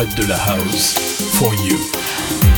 concentrate de la house. For you.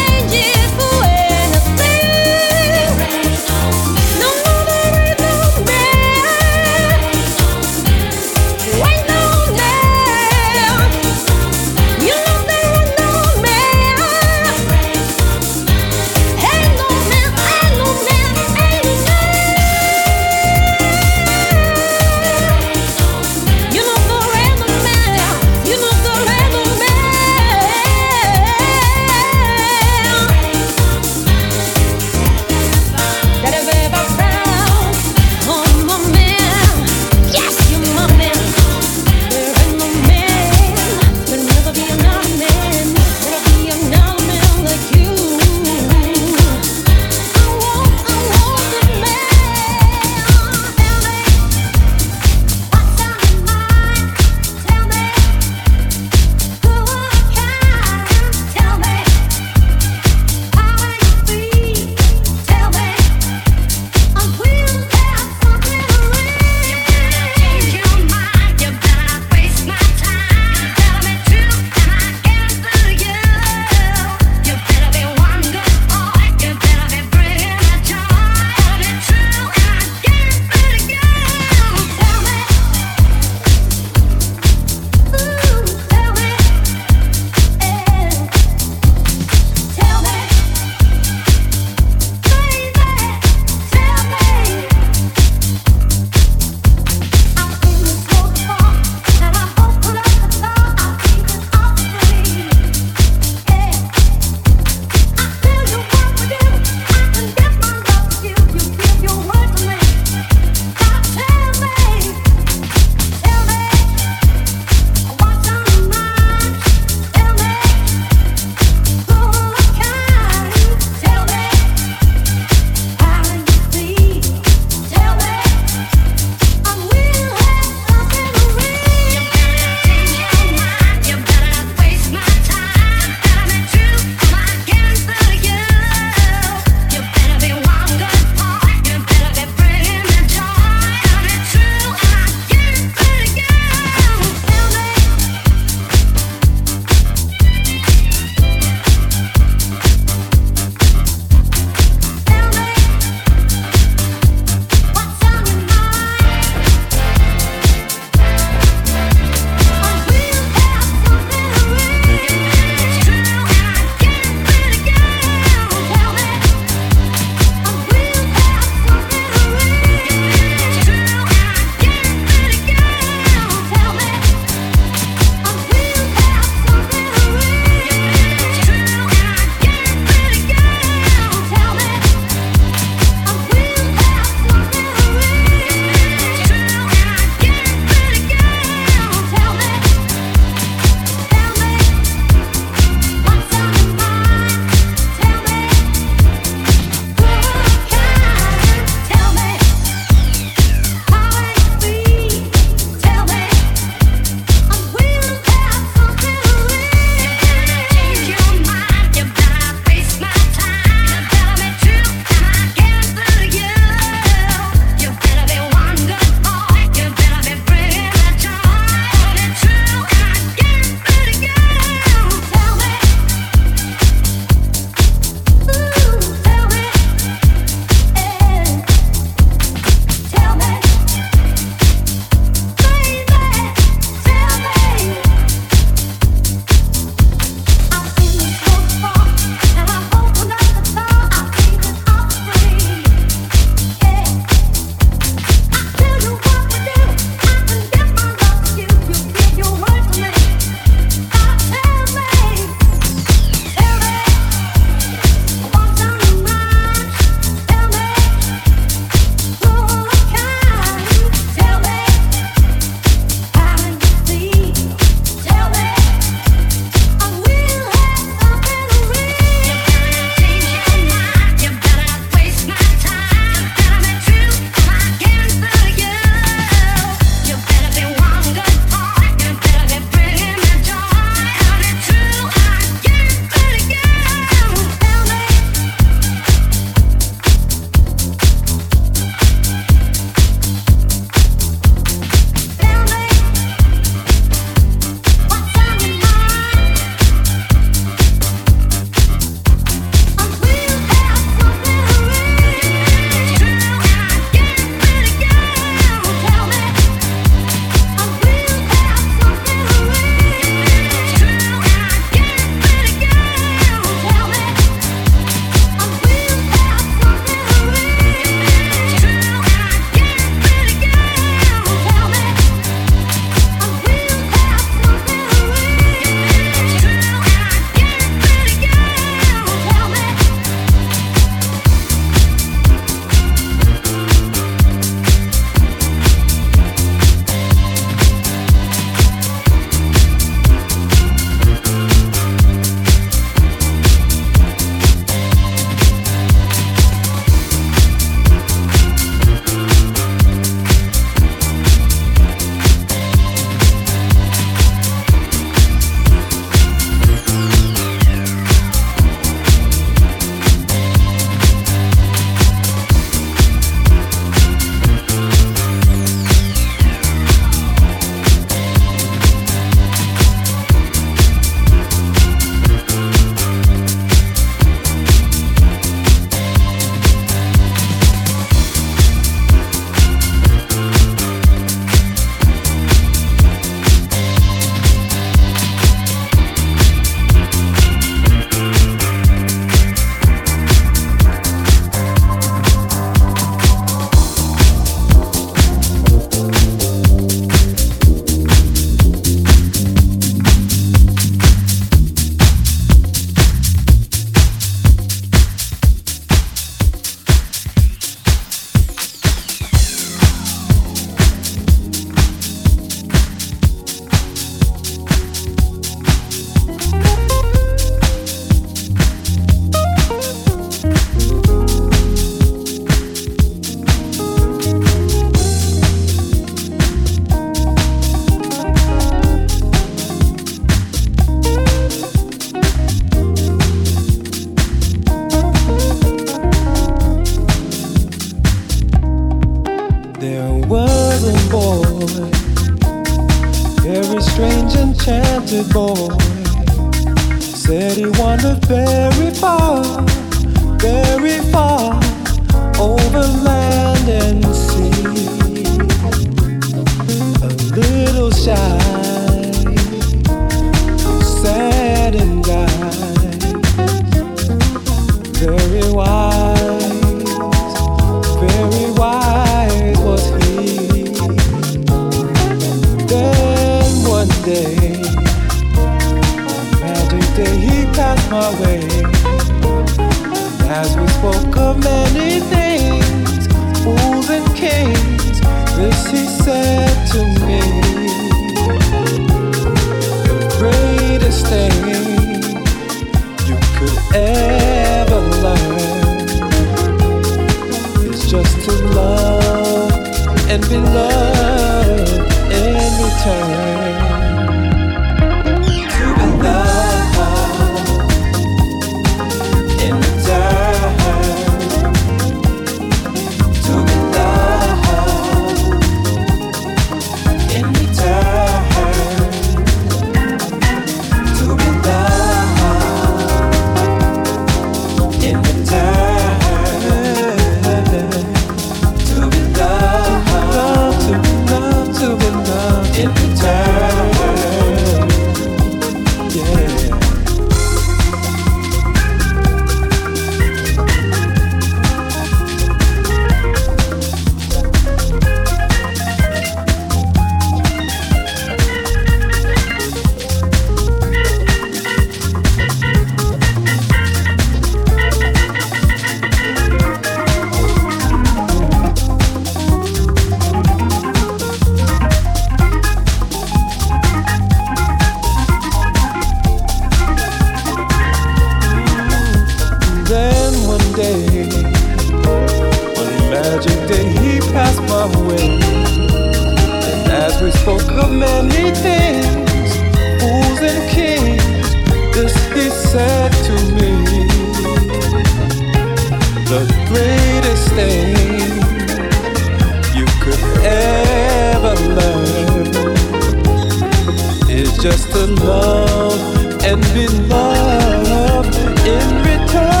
Just to love and be loved in return.